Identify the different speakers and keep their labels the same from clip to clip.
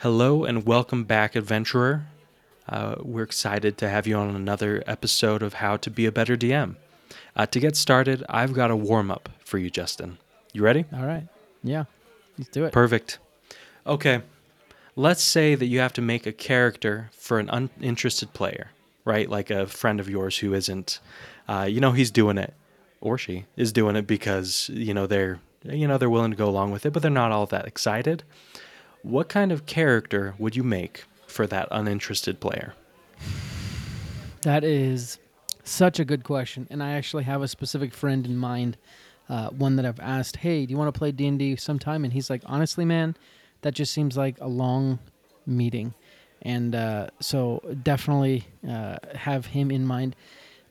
Speaker 1: Hello and welcome back, adventurer. Uh, we're excited to have you on another episode of How to Be a Better DM. Uh, to get started, I've got a warm up for you, Justin. You ready?
Speaker 2: All right. Yeah. Let's do it.
Speaker 1: Perfect. Okay. Let's say that you have to make a character for an uninterested player, right? Like a friend of yours who isn't, uh, you know, he's doing it, or she is doing it because you know they're, you know, they're willing to go along with it, but they're not all that excited. What kind of character would you make for that uninterested player?
Speaker 2: That is such a good question, and I actually have a specific friend in mind. Uh, one that I've asked, "Hey, do you want to play D and D sometime?" And he's like, "Honestly, man, that just seems like a long meeting." And uh, so definitely uh, have him in mind.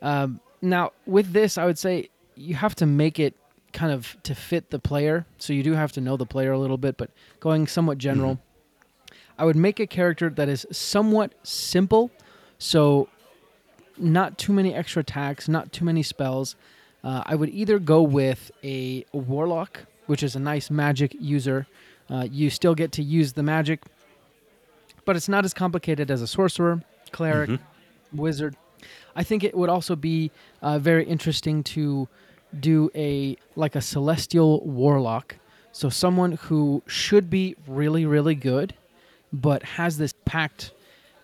Speaker 2: Um, now, with this, I would say you have to make it kind of to fit the player. So you do have to know the player a little bit, but going somewhat general, mm-hmm. I would make a character that is somewhat simple. So not too many extra attacks, not too many spells. Uh, I would either go with a warlock, which is a nice magic user. Uh, you still get to use the magic, but it's not as complicated as a sorcerer, cleric, mm-hmm. wizard. I think it would also be uh, very interesting to do a like a celestial warlock. So someone who should be really really good, but has this pact,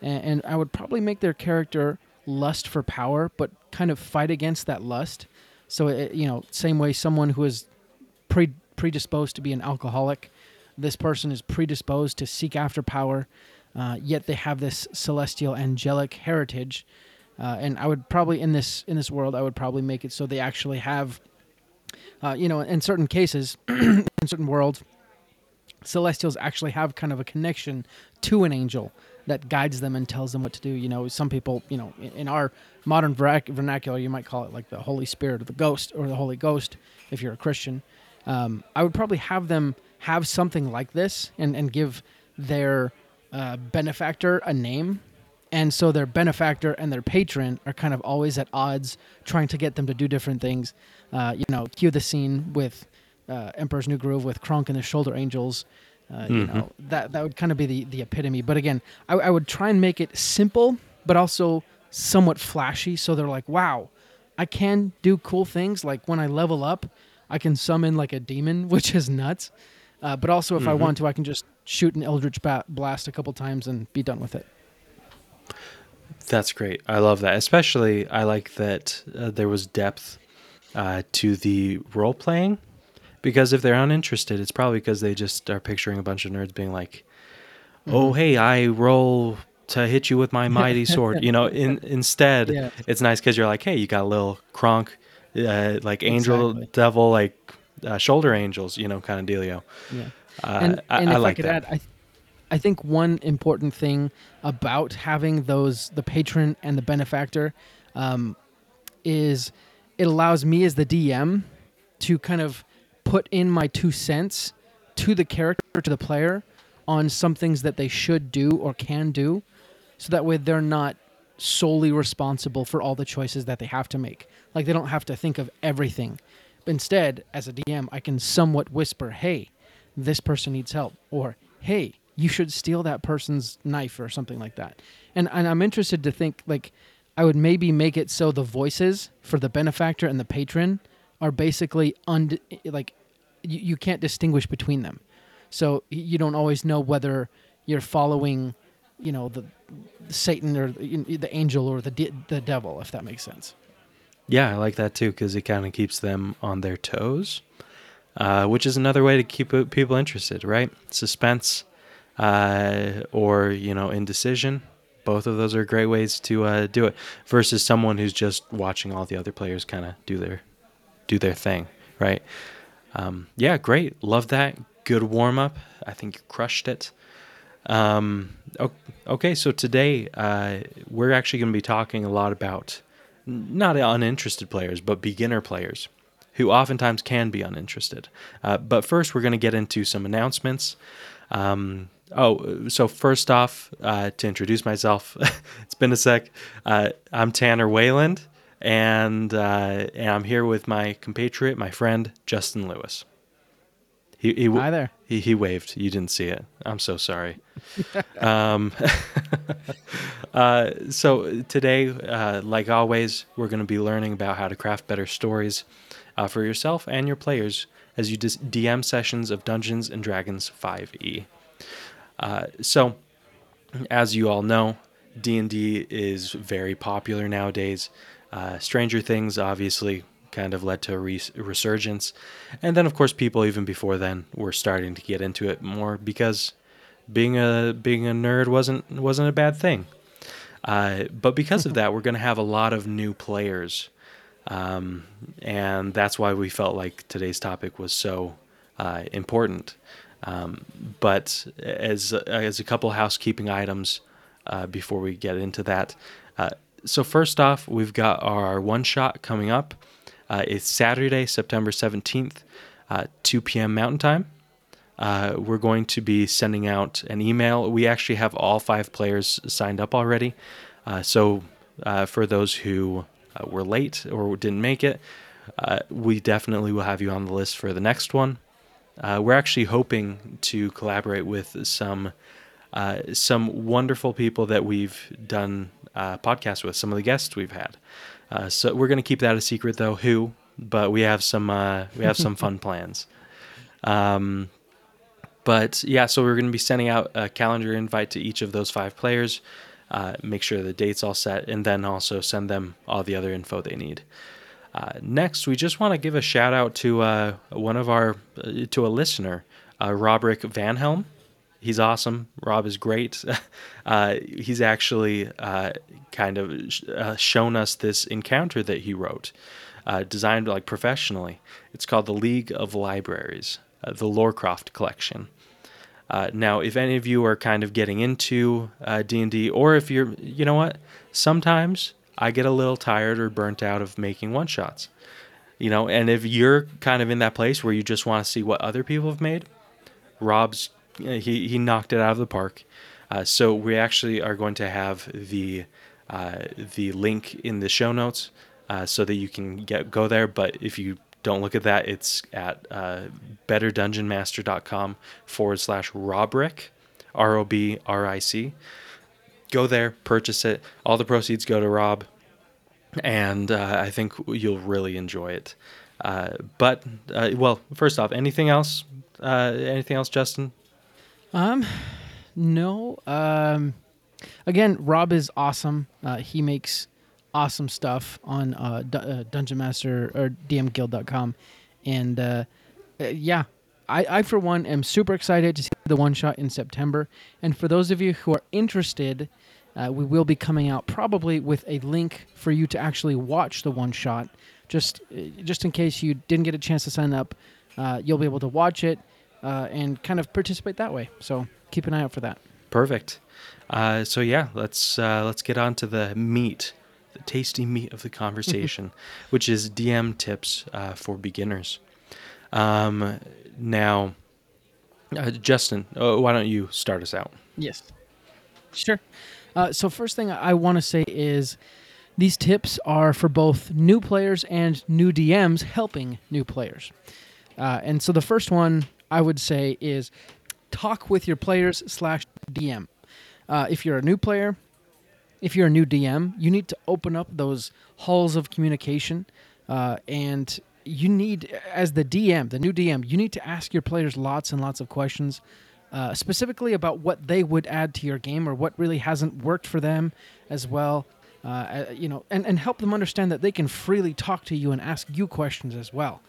Speaker 2: and, and I would probably make their character lust for power, but kind of fight against that lust. So it, you know, same way someone who is pre predisposed to be an alcoholic, this person is predisposed to seek after power, uh, yet they have this celestial angelic heritage uh, and I would probably in this in this world I would probably make it so they actually have, uh, you know, in certain cases, in certain worlds, celestials actually have kind of a connection to an angel that guides them and tells them what to do. You know, some people, you know, in, our modern vernacular, you might call it like the Holy Spirit or the Ghost or the Holy Ghost if you're a Christian. Um, I would probably have them have something like this and and give their uh, benefactor a name and so their benefactor and their patron are kind of always at odds, trying to get them to do different things. Uh, you know, cue the scene with uh, Emperor's New Groove with Kronk and the Shoulder Angels. Uh, mm-hmm. You know, that that would kind of be the the epitome. But again, I, I would try and make it simple, but also somewhat flashy. So they're like, wow, I can do cool things. Like when I level up, I can summon like a demon, which is nuts. Uh, but also, if mm-hmm. I want to, I can just shoot an Eldritch blast a couple times and be done with it.
Speaker 1: That's great. I love that. Especially, I like that uh, there was depth uh, to the role playing. Because if they're uninterested, it's probably because they just are picturing a bunch of nerds being like, "Oh, mm-hmm. hey, I roll to hit you with my mighty sword." You know. In, instead, yeah. it's nice because you're like, "Hey, you got a little Kronk, uh, like angel, exactly. devil, like uh, shoulder angels," you know, kind of dealio.
Speaker 2: Yeah. Uh, and, and I, if I, like I could that. add, I, I think one important thing about having those the patron and the benefactor um, is it allows me as the DM to kind of put in my two cents to the character to the player on some things that they should do or can do, so that way they're not solely responsible for all the choices that they have to make. Like they don't have to think of everything. Instead, as a DM, I can somewhat whisper, "Hey, this person needs help," or "Hey, you should steal that person's knife or something like that. And and I'm interested to think like I would maybe make it so the voices for the benefactor and the patron are basically un like you, you can't distinguish between them. So you don't always know whether you're following, you know, the, Satan or the angel or the the devil, if that makes sense.
Speaker 1: Yeah, I like that too because it kind of keeps them on their toes, uh, which is another way to keep people interested, right? Suspense uh, or you know indecision. Both of those are great ways to uh, do it. Versus someone who's just watching all the other players kind of do their do their thing, right? Um, yeah, great. Love that. Good warm up. I think you crushed it. Um, okay, so today uh, we're actually going to be talking a lot about not uninterested players, but beginner players who oftentimes can be uninterested. Uh, but first, we're going to get into some announcements. Um, Oh, so first off, uh, to introduce myself, it's been a sec. Uh, I'm Tanner Wayland, and uh, and I'm here with my compatriot, my friend Justin Lewis. He he, w-
Speaker 2: Hi there.
Speaker 1: he he waved. You didn't see it. I'm so sorry. um, uh, so today, uh, like always, we're going to be learning about how to craft better stories uh, for yourself and your players as you dis- DM sessions of Dungeons and Dragons 5e. Uh, so, as you all know, D&D is very popular nowadays. Uh, Stranger Things obviously kind of led to a res- resurgence, and then of course people even before then were starting to get into it more because being a being a nerd wasn't wasn't a bad thing. Uh, but because of that, we're going to have a lot of new players, um, and that's why we felt like today's topic was so uh, important. Um, but as as a couple housekeeping items uh, before we get into that, uh, so first off, we've got our one shot coming up. Uh, it's Saturday, September seventeenth, uh, two p.m. Mountain Time. Uh, we're going to be sending out an email. We actually have all five players signed up already. Uh, so for those who were late or didn't make it, we definitely will have you on the list for the next one. Uh, we're actually hoping to collaborate with some uh, some wonderful people that we've done uh, podcasts with. Some of the guests we've had. Uh, so we're going to keep that a secret, though. Who? But we have some uh, we have some fun plans. Um, but yeah, so we're going to be sending out a calendar invite to each of those five players. Uh, make sure the date's all set, and then also send them all the other info they need. Uh, next, we just want to give a shout out to uh, one of our uh, to a listener, uh, Robrick Van Helm. He's awesome. Rob is great. uh, he's actually uh, kind of sh- uh, shown us this encounter that he wrote, designed like professionally. It's called the League of Libraries, the Lorecroft Collection. Now, if any of you are kind of getting into uh, D&D, or if you're, you know what, sometimes I get a little tired or burnt out of making one shots. You know, and if you're kind of in that place where you just want to see what other people have made, Rob's he he knocked it out of the park. Uh, so we actually are going to have the uh, the link in the show notes uh, so that you can get go there. But if you don't look at that, it's at uh, betterdungeonmaster.com forward slash Robrick, R O B R I C. Go there, purchase it. All the proceeds go to Rob, and uh, I think you'll really enjoy it. Uh, but uh, well, first off, anything else? Uh, anything else, Justin?
Speaker 2: Um, no. Um, again, Rob is awesome. Uh, he makes awesome stuff on uh, D- Dungeon Master or DMGuild.com, and yeah, I, I for one am super excited to see the one shot in September. And for those of you who are interested, uh, we will be coming out probably with a link for you to actually watch the one shot. Just uh, just in case you didn't get a chance to sign up, uh, you'll be able to watch it uh, and kind of participate that way. So keep an eye out for that.
Speaker 1: Perfect. Uh, so yeah, let's uh, let's get on to the meat, the tasty meat of the conversation, which is DM tips uh, for beginners. Um, now, uh, Justin, uh, why don't you start us out?
Speaker 2: Yes. Sure. Uh, so first thing I want to say is these tips are for both new players and new DMs helping new players. Uh, and so the first one I would say is talk with your players slash DM. Uh, if you're a new player, if you're a new DM, you need to open up those halls of communication, uh, and you need, as the DM, the new DM, you need to ask your players lots and lots of questions, uh, specifically about what they would add to your game or what really hasn't worked for them, as well. Uh, uh, you know, and, and help them understand that they can freely talk to you and ask you questions as well.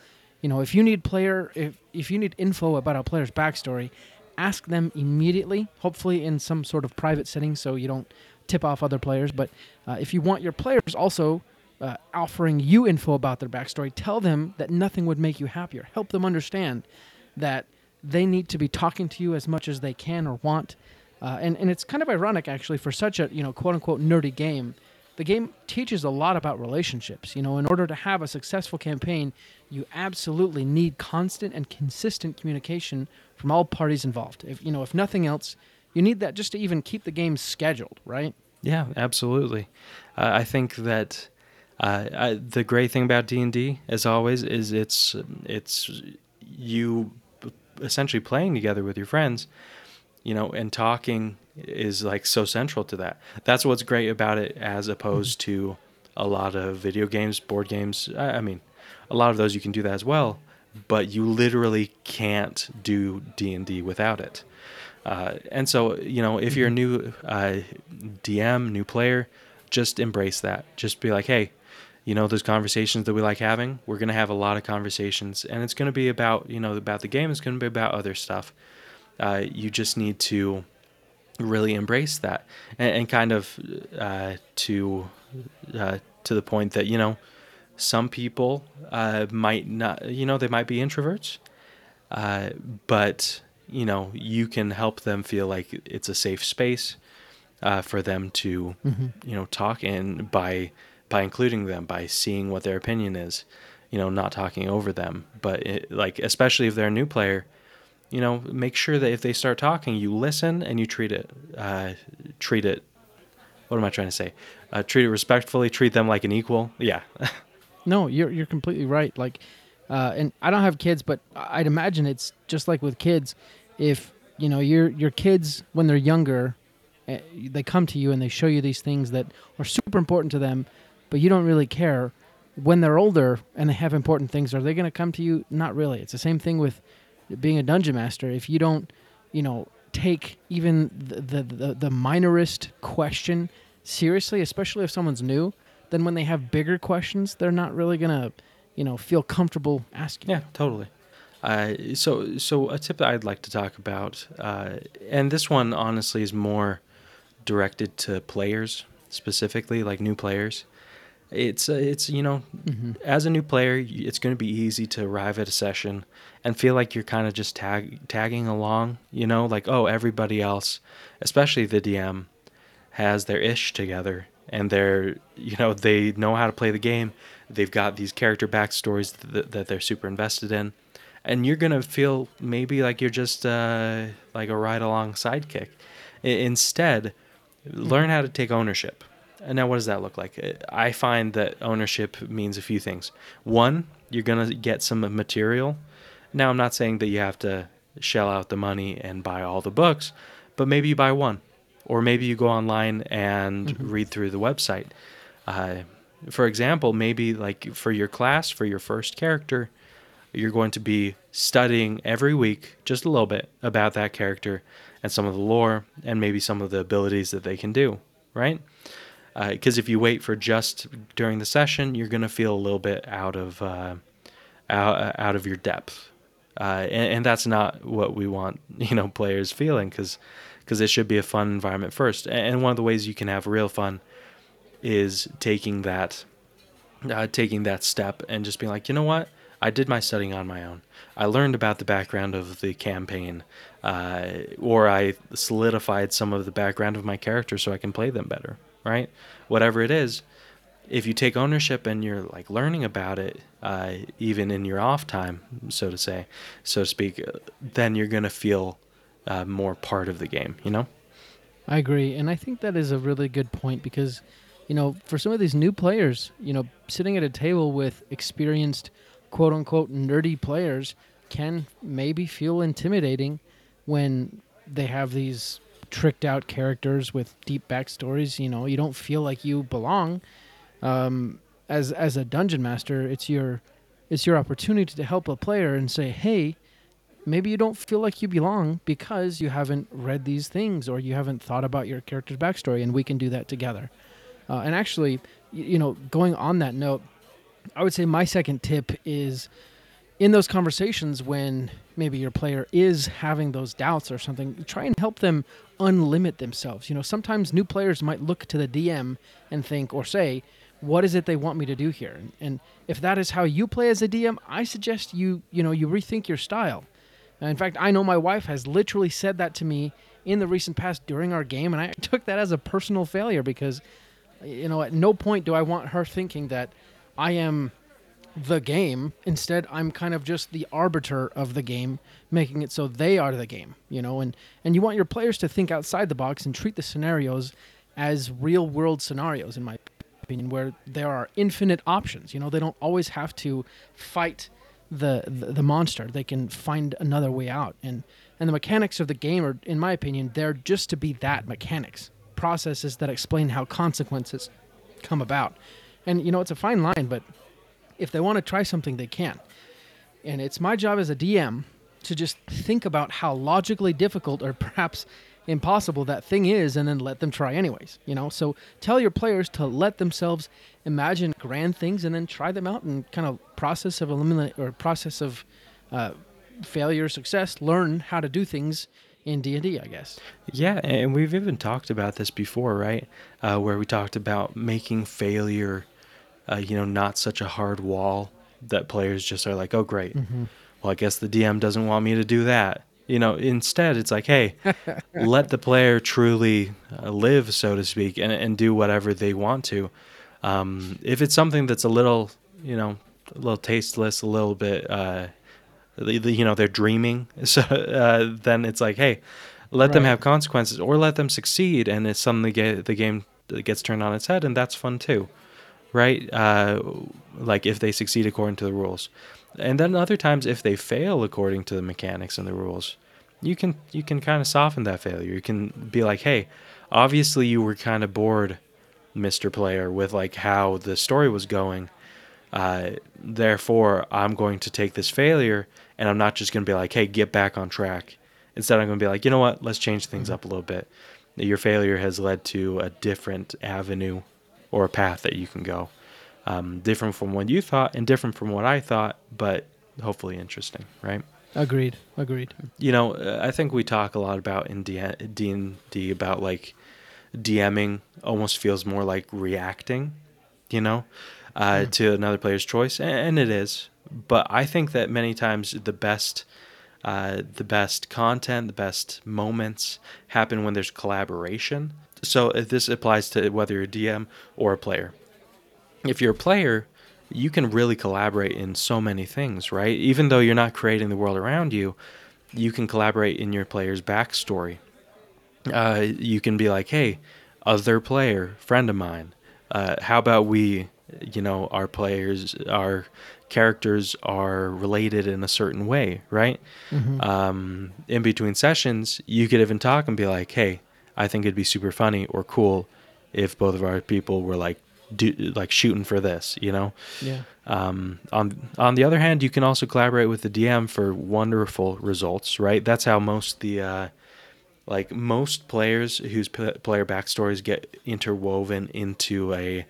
Speaker 2: You know, if you need player, if if you need info about a player's backstory, ask them immediately. Hopefully, in some sort of private setting, so you don't tip off other players. But uh, if you want your players also uh, offering you info about their backstory, tell them that nothing would make you happier. Help them understand that they need to be talking to you as much as they can or want. Uh, and and it's kind of ironic actually for such a you know quote unquote nerdy game. The game teaches a lot about relationships. You know, in order to have a successful campaign, you absolutely need constant and consistent communication from all parties involved. If you know, if nothing else, you need that just to even keep the game scheduled, right?
Speaker 1: Yeah, absolutely. Uh, I think that uh, I, the great thing about D and D, as always, is it's it's you essentially playing together with your friends, you know, and talking is like so central to that. That's what's great about it as opposed to a lot of video games, board games. I, I mean, a lot of those you can do that as well, but you literally can't do D&D without it. Uh, and so, you know, if you're a new uh, DM, new player, just embrace that. Just be like, hey, you know, those conversations that we like having, we're going to have a lot of conversations. And it's going to be about, you know, about the game. It's going to be about other stuff. Uh, you just need to really embrace that and, and kind of uh, to uh, to the point that you know some people uh, might not you know they might be introverts uh, but you know you can help them feel like it's a safe space uh, for them to
Speaker 2: Mm-hmm.
Speaker 1: you know talk and by by including them by seeing what their opinion is you know not talking over them but it, like especially if they're a new player you know make sure that if they start talking you listen and you treat it uh, treat it what am i trying to say uh, treat it respectfully treat them like an equal yeah
Speaker 2: No, you're you're completely right. Like, uh, and I don't have kids, but I'd imagine it's just like with kids. If you know your your kids when they're younger, eh, they come to you and they show you these things that are super important to them, but you don't really care. When they're older and they have important things, are they going to come to you? Not really. It's the same thing with being a dungeon master. If you don't, you know, take even the the, the, the minorest question seriously, especially if someone's new, then when they have bigger questions, they're not really gonna, you know, feel comfortable asking.
Speaker 1: Yeah, totally. Uh, so, so a tip that I'd like to talk about, uh, and this one honestly is more directed to players specifically, like new players. It's uh, it's you know,
Speaker 2: hmm
Speaker 1: as a new player, it's going to be easy to arrive at a session and feel like you're kind of just tag tagging along. You know, like oh, everybody else, especially the DM, has their ish together and they're you know they know how to play the game. They've got these character backstories that, that they're super invested in, and you're gonna feel maybe like you're just uh, like a ride along sidekick. Instead, learn how to take ownership. And now, what does that look like? Uh, I find that ownership means a few things. One, you're gonna get some material. Now, I'm not saying that you have to shell out the money and buy all the books, but maybe you buy one, or maybe you go online and
Speaker 2: Mhm.
Speaker 1: read through the website. Uh, for example, maybe like for your class, for your first character, you're going to be studying every week just a little bit about that character and some of the lore and maybe some of the abilities that they can do, right? Because if you wait for just during the session, you're going to feel a little bit out of uh, out, out of your depth, uh, and, and that's not what we want, you know, players feeling because because it should be a fun environment first. And one of the ways you can have real fun is taking that uh, taking that step and just being like, you know what, I did my studying on my own. I learned about the background of the campaign, uh, or I solidified some of the background of my characters so I can play them better. Right, whatever it is, if you take ownership and you're like learning about it, uh, even in your off time, so to say, so to speak, then you're gonna feel uh, more part of the game. You know?
Speaker 2: I agree, and I think that is a really good point because, you know, for some of these new players, you know, sitting at a table with experienced, quote unquote, nerdy players can maybe feel intimidating when they have these tricked out characters with deep backstories. You know, you don't feel like you belong. Um, as as a dungeon master, it's your it's your opportunity to help a player and say, hey, maybe you don't feel like you belong because you haven't read these things or you haven't thought about your character's backstory, and we can do that together. Uh, and actually, you know, going on that note, I would say my second tip is in those conversations when maybe your player is having those doubts or something, try and help them unlimit themselves. You know, sometimes new players might look to the DM and think or say, what is it they want me to do here? And, and if that is how you play as a DM, I suggest you, you know, you rethink your style. Uh, in fact, I know my wife has literally said that to me in the recent past during our game, and I took that as a personal failure because, you know, at no point do I want her thinking that I am the game. Instead, I'm kind of just the arbiter of the game, making it so they are the game, you know, and, and you want your players to think outside the box and treat the scenarios as real world scenarios, in my opinion, where there are infinite options. You know, they don't always have to fight the, the the monster. They can find another way out, and and the mechanics of the game are, in my opinion, they're just to be that mechanics processes that explain how consequences come about. And you know, it's a fine line, but if they want to try something, they can. And it's my job as a DM to just think about how logically difficult or perhaps impossible that thing is and then let them try anyways you know so tell your players to let themselves imagine grand things and then try them out and kind of process of eliminate or process of uh, failure success learn how to do things in d&d i guess
Speaker 1: Yeah, and we've even talked about this before, right? Uh, where we talked about making failure, uh, you know, not such a hard wall that players just are like, oh, great. Well, I guess the DM doesn't want me to do that. You know, instead, it's like, hey, let the player truly uh, live, so to speak, and, and do whatever they want to. Um, if it's something that's a little, you know, a little tasteless, a little bit, uh, you know, they're dreaming, so uh, then it's like, hey, let them have consequences or let them succeed, and it's something the, the game gets turned on its head, and that's fun too, right? Uh, like if they succeed according to the rules, and then other times if they fail according to the mechanics and the rules, you can you can kind of soften that failure. You can be like, hey, obviously you were kind of bored, Mister Player, with like how the story was going. Uh, therefore, I'm going to take this failure, and I'm not just going to be like, hey, get back on track. Instead, I'm going to be like, you know what? Let's change things up a little bit. Your failure has led to a different avenue or a path that you can go. Um, different from what you thought and different from what I thought, but hopefully interesting, right?
Speaker 2: agreed agreed
Speaker 1: You know, uh, I think we talk a lot about in D and D about like DMing almost feels more like reacting, you know, uh, to another player's choice, and it is. But I think that many times the best, uh, the best content, the best moments happen when there's collaboration. So uh, this applies to whether you're a DM or a player if you're a player, you can really collaborate in so many things, right? Even though you're not creating the world around you, you can collaborate in your player's backstory. Uh, you can be like, hey, other player, friend of mine, uh, how about we, you know, our players, our characters are related in a certain way, right? Um, in between sessions, you could even talk and be like, hey, I think it'd be super funny or cool if both of our people were like, do, like shooting for this, you know?
Speaker 2: yeah
Speaker 1: Um, on on the other hand, you can also collaborate with the DM for wonderful results, right? That's how most the uh, like most players whose p- player backstories get interwoven into a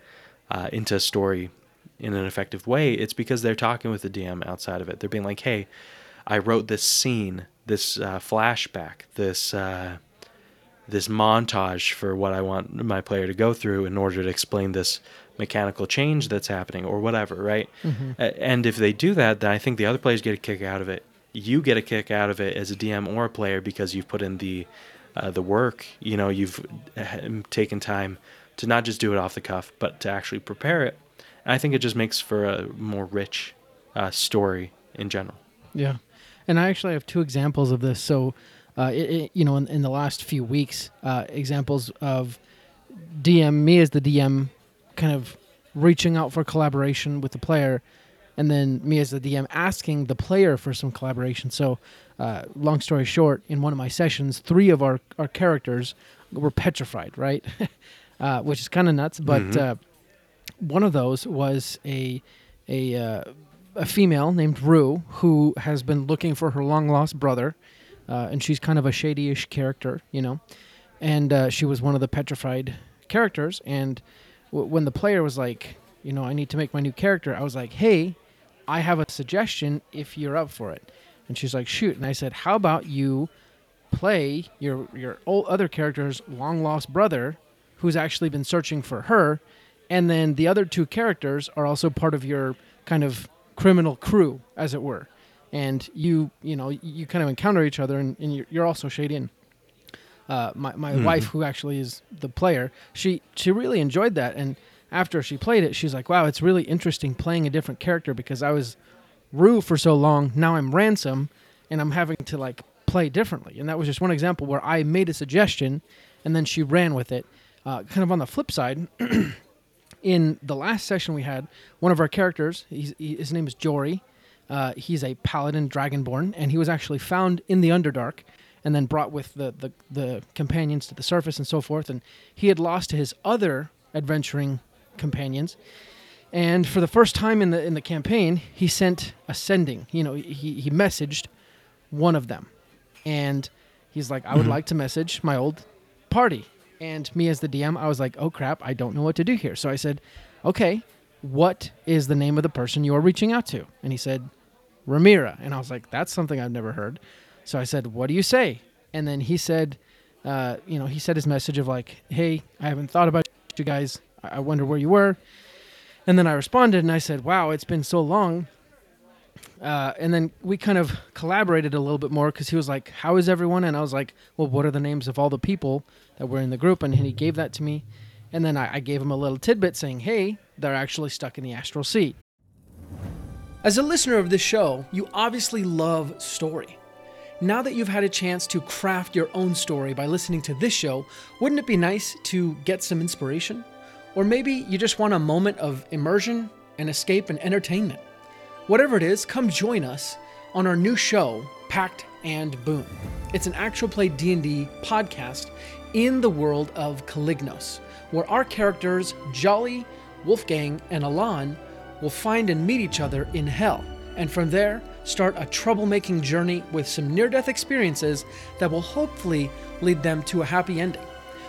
Speaker 1: uh, into a story in an effective way. It's because they're talking with the DM outside of it. They're being like, "Hey, I wrote this scene, this uh, flashback, this." Uh, this montage for what I want my player to go through in order to explain this mechanical change that's happening or whatever, right? A- And if they do that, then I think the other players get a kick out of it. You get a kick out of it as a DM or a player because you've put in the uh, the work. You know, you've uh, taken time to not just do it off the cuff, but to actually prepare it. And I think it just makes for a more rich uh, story in general.
Speaker 2: Yeah, and I actually have two examples of this. So, uh, it, it, you know, in, in the last few weeks, uh, examples of DM me as the DM, kind of reaching out for collaboration with the player, and then me as the DM asking the player for some collaboration. So, uh, long story short, in one of my sessions, three of our our characters were petrified, right? uh, which is kind of nuts, but.
Speaker 1: Mhm.
Speaker 2: Uh, one of those was a a uh, a female named Rue who has been looking for her long lost brother, uh, and she's kind of a shady-ish character, you know, and uh, she was one of the petrified characters. And w- when the player was like, you know, I need to make my new character, I was like, hey, I have a suggestion if you're up for it. And she's like, shoot. And I said, how about you play your your old other character's long lost brother, who's actually been searching for her, and then the other two characters are also part of your kind of criminal crew, as it were. And you, you know, you kind of encounter each other, and, and you're, you're also shady. And uh, my my
Speaker 1: Mhm.
Speaker 2: wife, who actually is the player, she she really enjoyed that. And after she played it, she's like, "Wow, it's really interesting playing a different character because I was Rue for so long. Now I'm Ransom, and I'm having to like play differently." And that was just one example where I made a suggestion, and then she ran with it. Uh, kind of on the flip side, in the last session we had, one of our characters, he's, he, his name is Jory. Uh, he's a paladin dragonborn, and he was actually found in the Underdark and then brought with the, the, the companions to the surface and so forth. And he had lost his other adventuring companions. And for the first time in the in the campaign, he sent a sending. You know, he, he messaged one of them. And he's like, I would
Speaker 1: Mhm.
Speaker 2: like to message my old party. And me as the DM, I was like, oh crap, I don't know what to do here. So I said, okay, what is the name of the person you are reaching out to? And he said, Ramira. And I was like, that's something I've never heard. So I said, what do you say? And then he said, uh, you know, he said his message of like, hey, I haven't thought about you guys. I wonder where you were. And then I responded and I said, wow, it's been so long. Uh, and then we kind of collaborated a little bit more because he was like, how is everyone? And I was like, well, what are the names of all the people that were in the group? And he gave that to me. And then I, I gave him a little tidbit saying, hey, they're actually stuck in the astral sea. As a listener of this show, you obviously love story. Now that you've had a chance to craft your own story by listening to this show, wouldn't it be nice to get some inspiration? Or maybe you just want a moment of immersion and escape and entertainment. Whatever it is, come join us on our new show, Pact and Boon. It's an actual play D&D podcast in the world of Calignos, where our characters Jolly, Wolfgang, and Alan will find and meet each other in hell, and from there start a troublemaking journey with some near-death experiences that will hopefully lead them to a happy ending.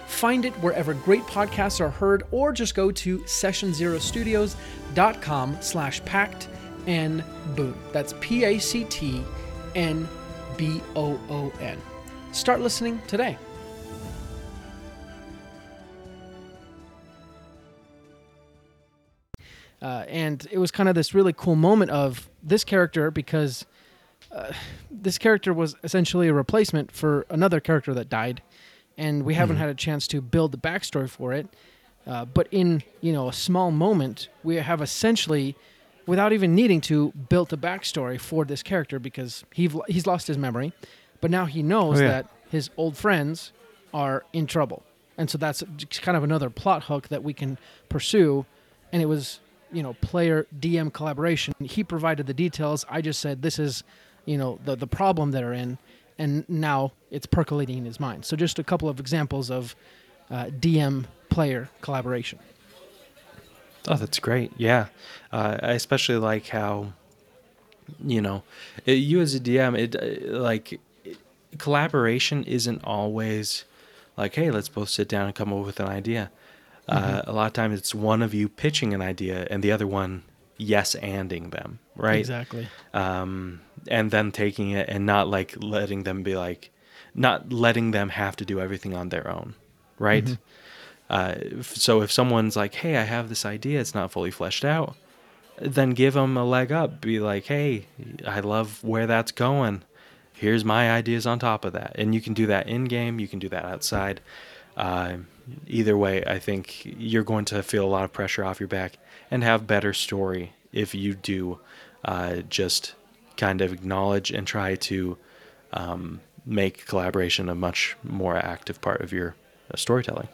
Speaker 2: Find it wherever great podcasts are heard, or just go to sessionzerostudios.com slash pact and boon. That's P-A-C-T-N-B-O-O-N. Start listening today. Uh, and it was kind of this really cool moment of this character because uh, this character was essentially a replacement for another character that died, and we haven't had a chance to build the backstory for it. Uh, but in you know a small moment, we have essentially, without even needing to, built a backstory for this character because he he's lost his memory, but now he knows
Speaker 1: Oh, yeah.
Speaker 2: that his old friends are in trouble, and so that's kind of another plot hook that we can pursue. And it was you know player DM collaboration. He provided the details. I just said this is you know the the problem they're in, and now it's percolating in his mind. So just a couple of examples of uh, DM player collaboration.
Speaker 1: Oh, that's great. Yeah. Uh, I especially like how, you know, it, you as a DM, it uh, like it- collaboration isn't always like, hey, let's both sit down and come up with an idea. Uh, a lot of times it's one of you pitching an idea and the other one yes anding them, right?
Speaker 2: Exactly.
Speaker 1: um, and then taking it and not like letting them be like, not letting them have to do everything on their own, right? Uh, f- so if someone's like, "Hey, I have this idea; it's not fully fleshed out," then give them a leg up. Be like, "Hey, I love where that's going. Here's my ideas on top of that." And you can do that in game. You can do that outside. Uh, either way, I think you're going to feel a lot of pressure off your back and have better story if you do uh, just kind of acknowledge and try to um, make collaboration a much more active part of your uh, storytelling.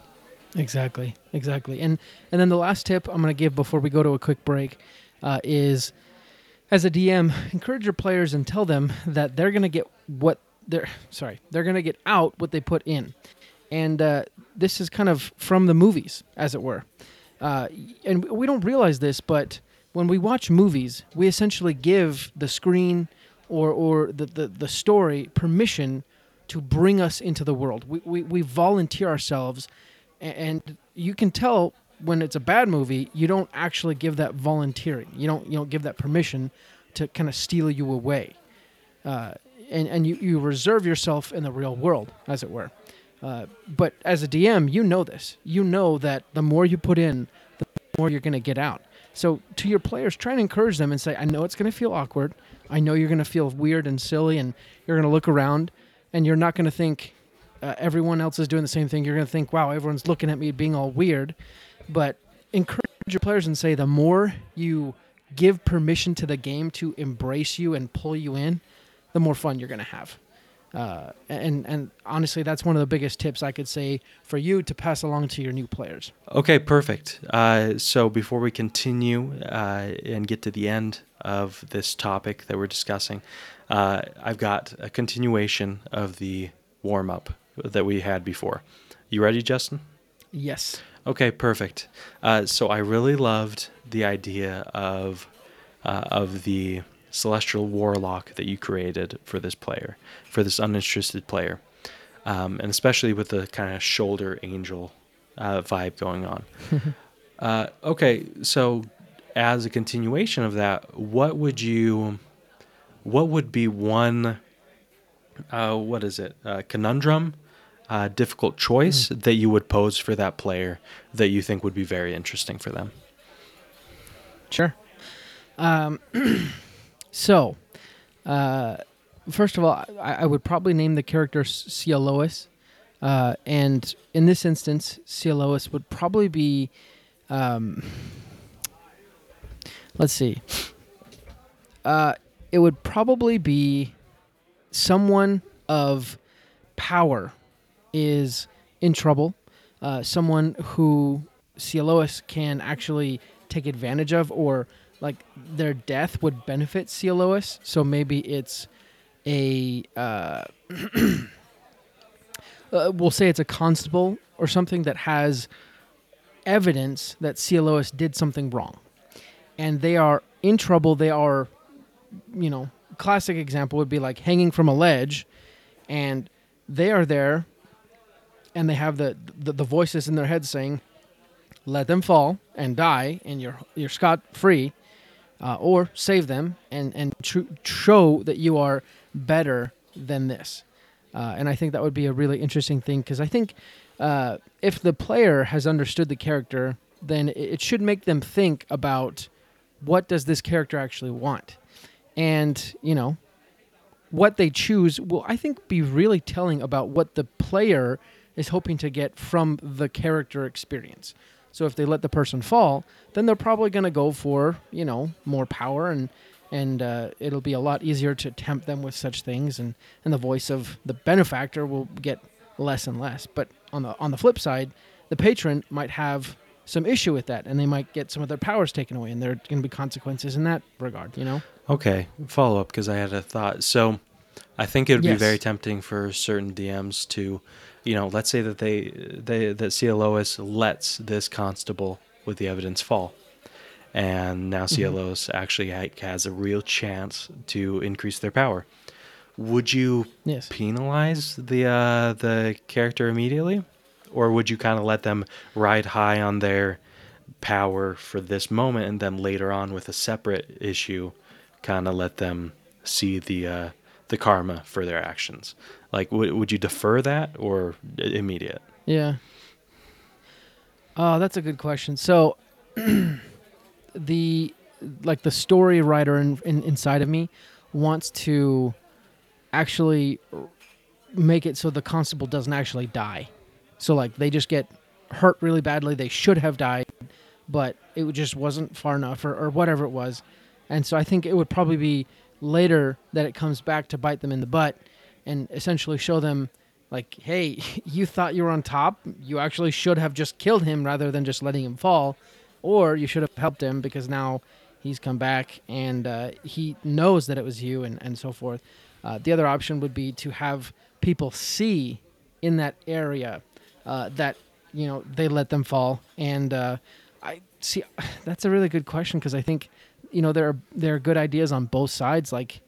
Speaker 2: Exactly. Exactly. And and then the last tip I'm going to give before we go to a quick break uh, is, as a DM, encourage your players and tell them that they're going to get what they're sorry they're going to get out what they put in, and uh, this is kind of from the movies, as it were. Uh, and we don't realize this, but when we watch movies, we essentially give the screen or or the, the, the story permission to bring us into the world. We, we, we volunteer ourselves, and you can tell when it's a bad movie, you don't actually give that volunteering. You don't you don't give that permission to kind of steal you away, uh, and and you, you reserve yourself in the real world, as it were. Uh, but as a DM, you know this. You know that the more you put in, the more you're going to get out. So to your players, try and encourage them and say, I know it's going to feel awkward. I know you're going to feel weird and silly, and you're going to look around, and you're not going to think uh, everyone else is doing the same thing. You're going to think, wow, everyone's looking at me being all weird. But encourage your players and say, the more you give permission to the game to embrace you and pull you in, the more fun you're going to have. Uh, and and honestly, that's one of the biggest tips I could say for you to pass along to your new players.
Speaker 1: Okay, perfect. Uh, so before we continue uh, and get to the end of this topic that we're discussing, uh, I've got a continuation of the warm up that we had before. You ready, Justin?
Speaker 2: Yes.
Speaker 1: Okay, perfect. Uh, so I really loved the idea of uh, of the celestial warlock that you created for this player, for this uninterested player, um, and especially with the kind of shoulder angel uh, vibe going on. uh, okay, so as a continuation of that, what would you, what would be one, uh, what is it, uh, conundrum, uh, difficult choice mm. that you would pose for that player that you think would be very interesting for them?
Speaker 2: Sure. Um, So, uh, first of all, I, I, would probably name the character Cialois. Uh, and in this instance, Cialois would probably be. Um, let's see. Uh, it would probably be someone of power is in trouble. Uh, someone who Cialois can actually take advantage of or like their death would benefit Cialois, so maybe it's a uh, uh, we'll say it's a constable or something that has evidence that Cialois did something wrong, and they are in trouble. They are, you know, classic example would be like hanging from a ledge, and they are there, and they have the the, the voices in their head saying, "Let them fall and die, and you're you're scot free." Uh, or save them and and tr- show that you are better than this. Uh, and I think that would be a really interesting thing because I think uh, if the player has understood the character, then it should make them think about what does this character actually want, and you know what they choose will I think be really telling about what the player is hoping to get from the character experience. So if they let the person fall, then they're probably going to go for you know more power and and uh, it'll be a lot easier to tempt them with such things and and the voice of the benefactor will get less and less. But on the on the flip side, the patron might have some issue with that and they might get some of their powers taken away and there are going to be consequences in that regard you know
Speaker 1: okay follow up because i had a thought so i think it would yes. be very tempting for certain dms to you know, let's say that they, they that Cialois lets this constable with the evidence fall, and now mm-hmm. Actually has a real chance to increase their power. Would you
Speaker 2: yes.
Speaker 1: penalize the uh, the character immediately, or would you kind of let them ride high on their power for this moment, and then later on with a separate issue, kind of let them see the uh, the karma for their actions? Like, would would you defer that or immediate?
Speaker 2: Yeah. Oh, that's a good question. So, the like the story writer in, in, inside of me wants to actually make it so the constable doesn't actually die. So like they just get hurt really badly. They should have died, but it just wasn't far enough or, or whatever it was. And so I think it would probably be later that it comes back to bite them in the butt and essentially show them like hey you thought you were on top. You actually should have just killed him rather than just letting him fall. Or you should have helped him because now he's come back and uh, he knows that it was you and, and so forth. Uh, the other option would be to have people see in that area uh, that you know they let them fall. And uh, i see that's a really good question because i think you know there are there are good ideas on both sides. Like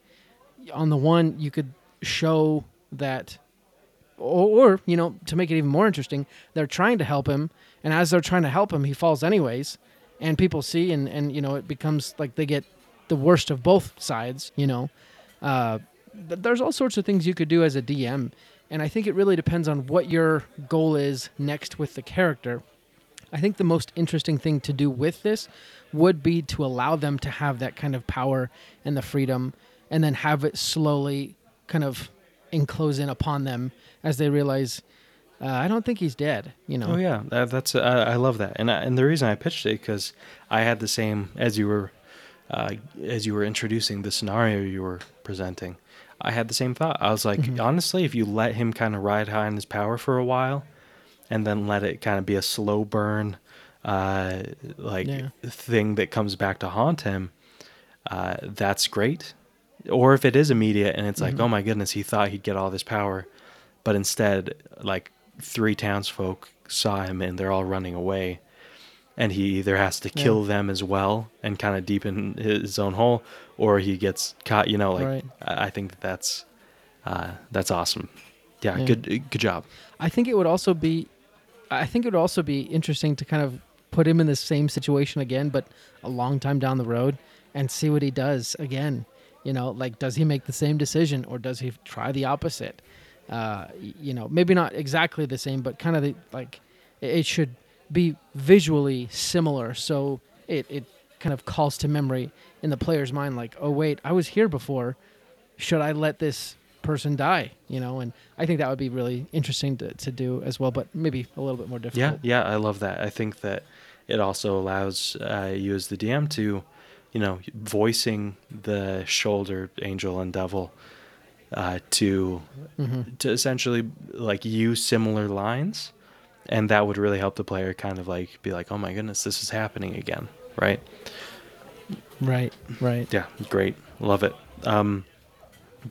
Speaker 2: on the one you could show that or, or, you know to make it even more interesting they're trying to help him and as they're trying to help him he falls anyways and people see and and you know it becomes like they get the worst of both sides you know? Uh, there's all sorts of things you could do as a dm and i think it really depends on what your goal is next with the character. I think the most interesting thing to do with this would be to allow them to have that kind of power and the freedom and then have it slowly kind of enclose in upon them as they realize uh, I don't think he's dead. You know.
Speaker 1: Oh yeah, that, that's uh, I love that, and I, and the reason I pitched it because I had the same as you were uh, as you were introducing the scenario you were presenting. I had the same thought. I was like,
Speaker 2: Mhm.
Speaker 1: honestly, if you let him kind of ride high on his power for a while, and then let it kind of be a slow burn, uh, like
Speaker 2: Yeah.
Speaker 1: thing that comes back to haunt him, uh, that's great. Or if it is immediate and it's like,
Speaker 2: Mhm.
Speaker 1: oh my goodness, he thought he'd get all this power, but instead, like three townsfolk saw him and they're all running away, and he either has to
Speaker 2: Yeah.
Speaker 1: kill them as well and kind of deepen his own hole, or he gets caught. You know, like
Speaker 2: Right.
Speaker 1: I I think that that's uh, that's awesome. Yeah,
Speaker 2: Yeah.
Speaker 1: good good job.
Speaker 2: I think it would also be, I think it would also be interesting to kind of put him in the same situation again, but a long time down the road, and see what he does again. You know, like does he make the same decision or does he try the opposite? Uh, you know, maybe not exactly the same, but kind of the, like it should be visually similar, so it it kind of calls to memory in the player's mind, like, oh wait, I was here before. Should I let this person die? You know, and I think that would be really interesting to, to do as well, but maybe a little bit more difficult.
Speaker 1: yeah, yeah, I love that. I think that it also allows uh, you as the DM to, you know, voicing the shoulder angel and devil uh, to
Speaker 2: hmm
Speaker 1: to essentially like use similar lines, and that would really help the player kind of like be like, oh my goodness, this is happening again, right?
Speaker 2: Right, right.
Speaker 1: Yeah, great, love it. Um,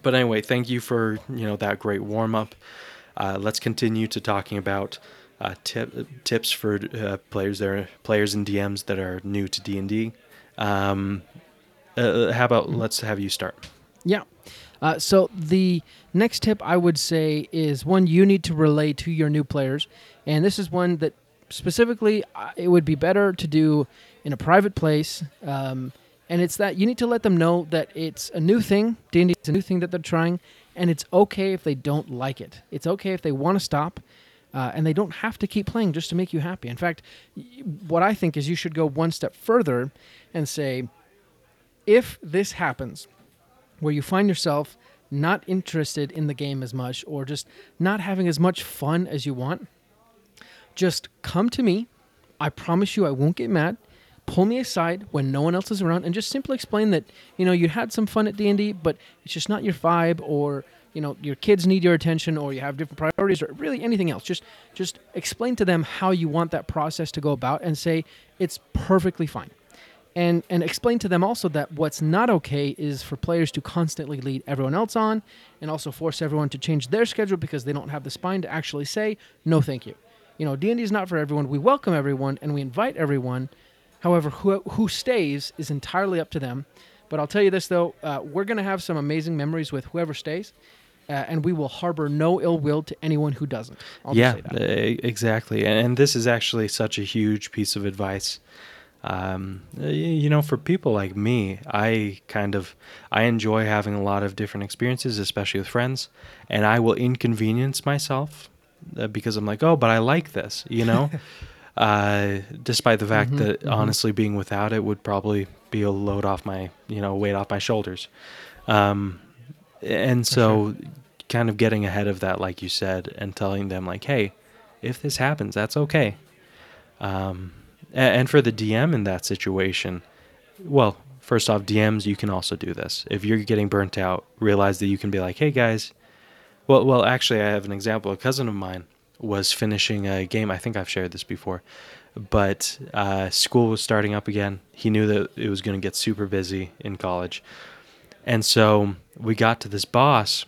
Speaker 1: but anyway, thank you for you know that great warm up. Uh, let's continue to talking about uh, tip, tips for uh, players there, players and DMs that are new to D and D. Um, uh, how about let's have you start?
Speaker 2: Yeah. Uh, so the next tip I would say is one you need to relay to your new players, and this is one that specifically uh, it would be better to do in a private place. Um, and it's that you need to let them know that it's a new thing. D&D is a new thing that they're trying, and it's okay if they don't like it. It's okay if they want to stop, uh, and they don't have to keep playing just to make you happy. In fact, what I think is you should go one step further and say, if this happens, where you find yourself not interested in the game as much or just not having as much fun as you want, just come to me. I promise you I won't get mad. Pull me aside when no one else is around and just simply explain that, you know, you had some fun at D&D, but it's just not your vibe or, you know, your kids need your attention or you have different priorities or really anything else. Just just explain to them how you want that process to go about and say it's perfectly fine. And and explain to them also that what's not okay is for players to constantly lead everyone else on and also force everyone to change their schedule because they don't have the spine to actually say no thank you. You know d&d is not for everyone. We welcome everyone and we invite everyone however who, who stays is entirely up to them but i'll tell you this though uh, we're going to have some amazing memories with whoever stays uh, and we will harbor no ill will to anyone who doesn't I'll
Speaker 1: yeah,
Speaker 2: just say that.
Speaker 1: exactly. And, and this is actually such a huge piece of advice. Um, you know, for people like me, I kind of I enjoy having a lot of different experiences, especially with friends, and I will inconvenience myself uh, because I'm like, oh, but I like this, you know. uh, despite the fact
Speaker 2: Mhm,
Speaker 1: that
Speaker 2: mhm.
Speaker 1: honestly, being without it would probably be a load off my, you know, weight off my shoulders. Um, and so, kind of getting ahead of that, like you said, and telling them like, hey, if this happens, that's okay. Um, and for the DM in that situation, well, first off, DMs, you can also do this. If you're getting burnt out, realize that you can be like, hey guys, well, well, actually, I have an example. A cousin of mine was finishing a game. I think I've shared this before, but uh, school was starting up again. He knew that it was going to get super busy in college, and so we got to this boss,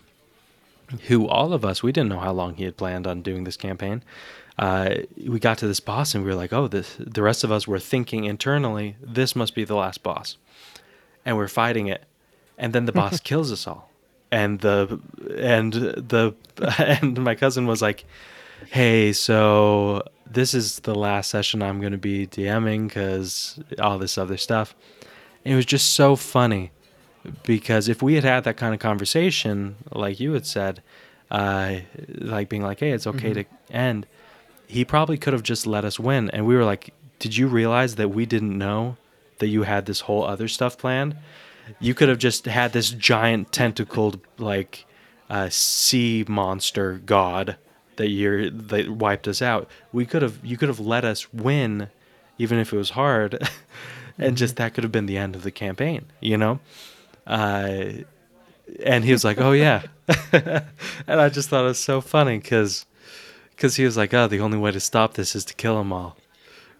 Speaker 1: who all of us we didn't know how long he had planned on doing this campaign. Uh, we got to this boss and we were like, oh, this. The rest of us were thinking internally, this must be the last boss, and we're fighting it, and then the boss kills us all and the and the and my cousin was like hey so this is the last session i'm going to be dming because all this other stuff. And it was just so funny because if we had had that kind of conversation like you had said uh, like being like hey it's okay
Speaker 2: Mhm.
Speaker 1: to end he probably could have just let us win. And we were like did you realize that we didn't know that you had this whole other stuff planned? You could have just had this giant tentacled like uh, sea monster god that you're that wiped us out. We could have you could have let us win, even if it was hard, and just that could have been the end of the campaign. You know, uh, and he was like, "Oh yeah," and I just thought it was so funny because because he was like, "Oh, the only way to stop this is to kill them all."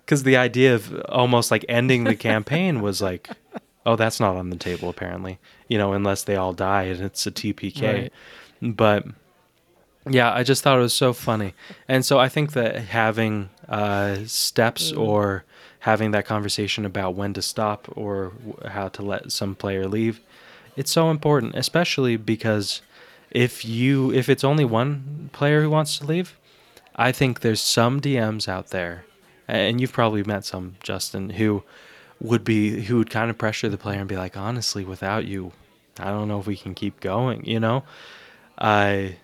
Speaker 1: Because the idea of almost like ending the campaign was like, "Oh, that's not on the table apparently," you know, unless they all die and it's a TPK.
Speaker 2: Right.
Speaker 1: But yeah, I just thought it was so funny, and so I think that having uh, steps or having that conversation about when to stop or how to let some player leave, it's so important, especially because if you if it's only one player who wants to leave, I think there's some DMs out there, and you've probably met some Justin who would be who would kind of pressure the player and be like, honestly, without you, I don't know if we can keep going, you know. I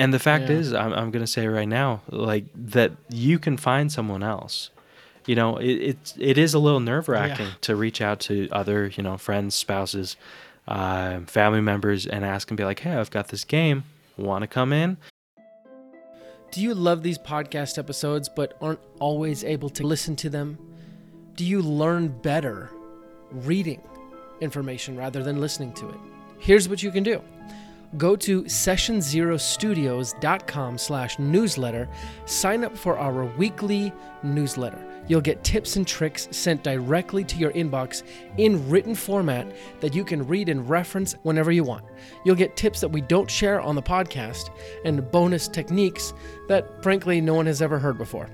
Speaker 1: and the fact
Speaker 2: Yeah.
Speaker 1: is, I'm, I'm going to say right now, like that you can find someone else. You know, it, it's it is a little nerve wracking
Speaker 2: Yeah.
Speaker 1: to reach out to other, you know, friends, spouses, uh, family members, and ask and be like, "Hey, I've got this game. Want to come in?"
Speaker 2: Do you love these podcast episodes but aren't always able to listen to them? Do you learn better reading information rather than listening to it? Here's what you can do. Go to sessionzerostudios.com slash newsletter. Sign up for our weekly newsletter. You'll get tips and tricks sent directly to your inbox in written format that you can read and reference whenever you want. You'll get tips that we don't share on the podcast and bonus techniques that frankly no one has ever heard before.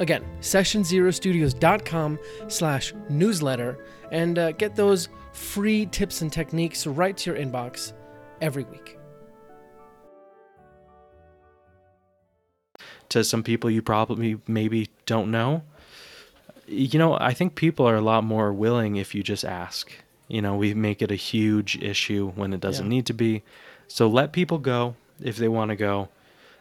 Speaker 2: Again, sessionzerostudios.com slash newsletter and uh, get those free tips and techniques right to your inbox every week.
Speaker 1: to some people you probably maybe don't know. You know, I think people are a lot more willing if you just ask. You know, we make it a huge issue when it doesn't
Speaker 2: Yeah.
Speaker 1: need to be. So let people go if they want to go.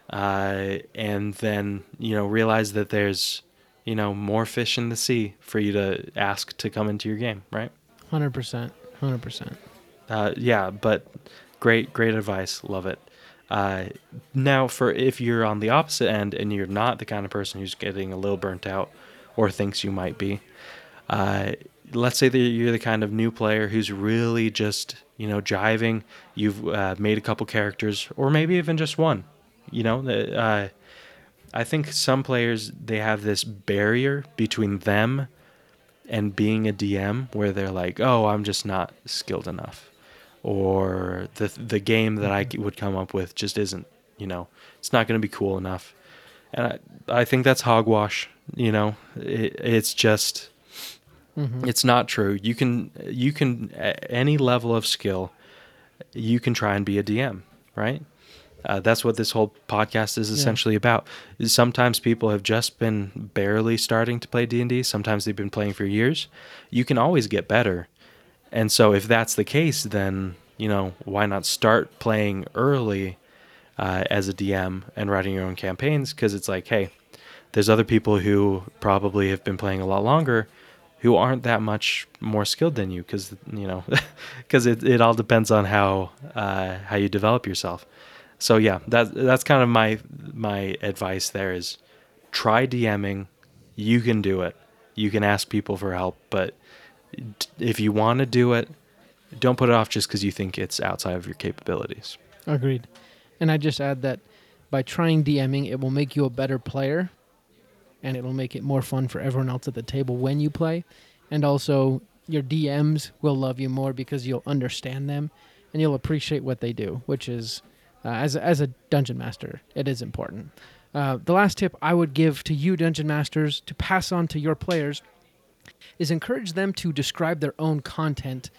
Speaker 1: Uh, and then, you know, realize that there's, you know, more fish in the sea for you to ask to come into your game, right?
Speaker 2: 100%. 100%.
Speaker 1: Uh, yeah, but great, great advice. Love it. Uh, now, for if you're on the opposite end and you're not the kind of person who's getting a little burnt out or thinks you might be, uh, let's say that you're the kind of new player who's really just, you know, jiving. You've uh, made a couple characters, or maybe even just one. You know, uh, I think some players they have this barrier between them and being a DM where they're like, "Oh, I'm just not skilled enough," or the the game that I would come up with just isn't, you know, it's not going to be cool enough. And I I think that's hogwash. You know, it, it's just
Speaker 2: Mhm.
Speaker 1: it's not true. You can you can at any level of skill, you can try and be a DM, right? Uh, that's what this whole podcast is
Speaker 2: Yeah.
Speaker 1: essentially about. Sometimes people have just been barely starting to play D and D. Sometimes they've been playing for years. You can always get better, and so if that's the case, then you know why not start playing early uh, as a DM and writing your own campaigns? Because it's like, hey, there's other people who probably have been playing a lot longer who aren't that much more skilled than you because you know because it, it all depends on how uh, how you develop yourself. So yeah that that's kind of my my advice there is try DMing you can do it. You can ask people for help but if you want to do it don't put it off just because you think it's outside of your capabilities
Speaker 2: Agreed. And I just add that by trying DMing, it will make you a better player and it'll make it more fun for everyone else at the table when you play. And also, your DMs will love you more because you'll understand them and you'll appreciate what they do, which is, uh, as, a, as a dungeon master, it is important. Uh, the last tip I would give to you, dungeon masters, to pass on to your players is encourage them to describe their own content.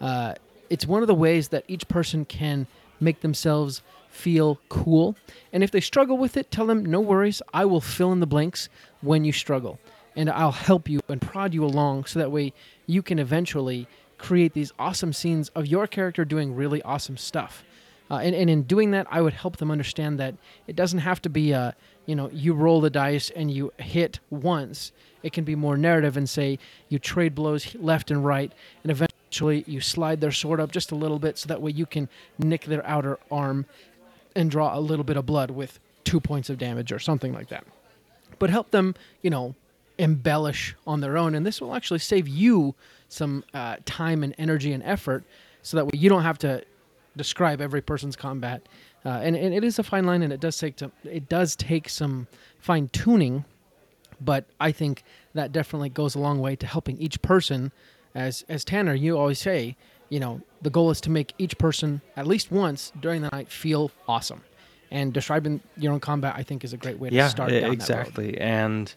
Speaker 2: Uh, it's one of the ways that each person can make themselves feel cool. And if they struggle with it, tell them, no worries, I will fill in the blanks when you struggle. And I'll help you and prod you along so that way you can eventually create these awesome scenes of your character doing really awesome stuff. Uh, and, and in doing that, I would help them understand that it doesn't have to be a, you know, you roll the dice and you hit once. It can be more narrative and say you trade blows left and right, and eventually you slide their sword up just a little bit so that way you can nick their outer arm and draw a little bit of blood with two points of damage or something like that. But help them, you know, embellish on their own, and this will actually save you some uh, time and energy and effort, so that way you don't have to describe every person's combat, uh, and, and it is a fine line, and it does take to, it does take some fine tuning, but I think that definitely goes a long way to helping each person. As as Tanner, you always say, you know, the goal is to make each person at least once during the night feel awesome. And describing your own combat, I think, is a great way to
Speaker 1: yeah,
Speaker 2: start. down
Speaker 1: exactly. And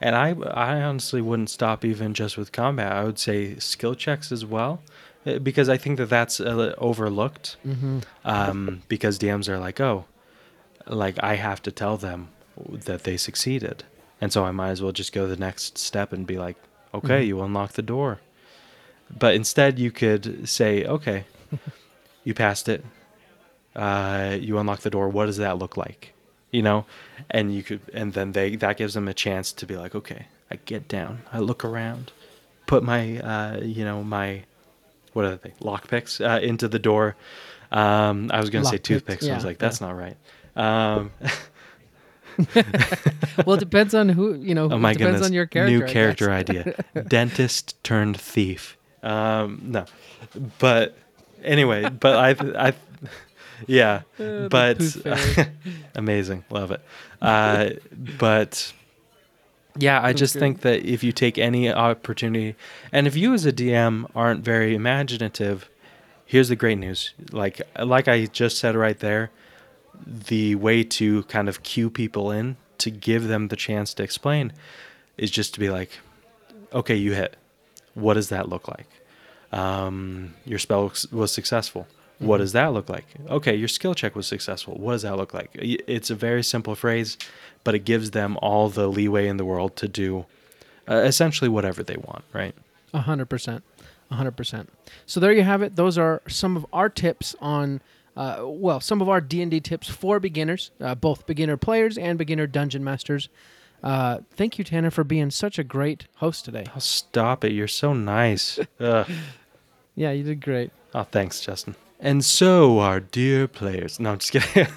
Speaker 1: and I I honestly wouldn't stop even just with combat. I would say skill checks as well, because I think that that's uh, overlooked.
Speaker 2: Mm-hmm.
Speaker 1: Um, because DMs are like, oh, like I have to tell them that they succeeded, and so I might as well just go the next step and be like, okay,
Speaker 2: Mhm.
Speaker 1: you unlock the door. But instead, you could say, okay, you passed it. Uh, you unlock the door. What does that look like? You know, and you could, and then they that gives them a chance to be like, okay, I get down, I look around, put my, uh, you know, my, what are they, lockpicks uh, into the door. Um, I was gonna say toothpicks. I was like, that's not right. Um,
Speaker 2: well, it depends on who you know.
Speaker 1: oh
Speaker 2: it
Speaker 1: my
Speaker 2: depends
Speaker 1: goodness,
Speaker 2: on your character.
Speaker 1: new character idea: dentist turned thief. Um, no, but anyway, but I, I, yeah,
Speaker 2: Uh,
Speaker 1: but amazing, love it. Uh, but yeah, I just
Speaker 2: good.
Speaker 1: think that if you take any opportunity, and if you as a DM aren't very imaginative, here's the great news. Like like I just said right there, the way to kind of cue people in to give them the chance to explain is just to be like, okay, you hit. What does that look like? Um, your spell was- was successful. What
Speaker 2: Mhm.
Speaker 1: does that look like? Okay, your skill check was successful. What does that look like? It's a very simple phrase, but it gives them all the leeway in the world to do uh, essentially whatever they want, right?
Speaker 2: A hundred percent, a hundred percent. So there you have it. Those are some of our tips on, uh, well, some of our D and D tips for beginners, uh, both beginner players and beginner dungeon masters. Uh, thank you, Tanner, for being such a great host today.
Speaker 1: Oh, stop it. You're so nice.
Speaker 2: Yeah, you did great.
Speaker 1: Oh, thanks, Justin. And so, our dear players. No, I'm just kidding.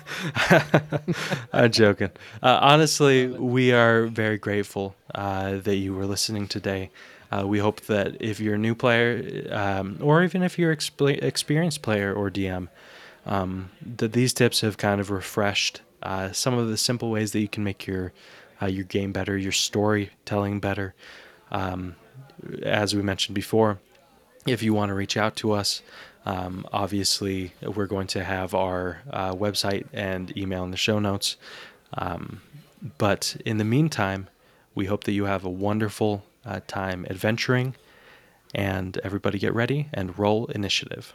Speaker 1: I'm joking. Uh, honestly, we are very grateful uh, that you were listening today. Uh, we hope that if you're a new player, um, or even if you're an expe- experienced player or DM, um, that these tips have kind of refreshed uh, some of the simple ways that you can make your uh, your game better, your storytelling better. Um, as we mentioned before, if you want to reach out to us, um, obviously we're going to have our uh, website and email in the show notes. Um, but in the meantime, we hope that you have a wonderful uh, time adventuring, and everybody get ready and roll initiative.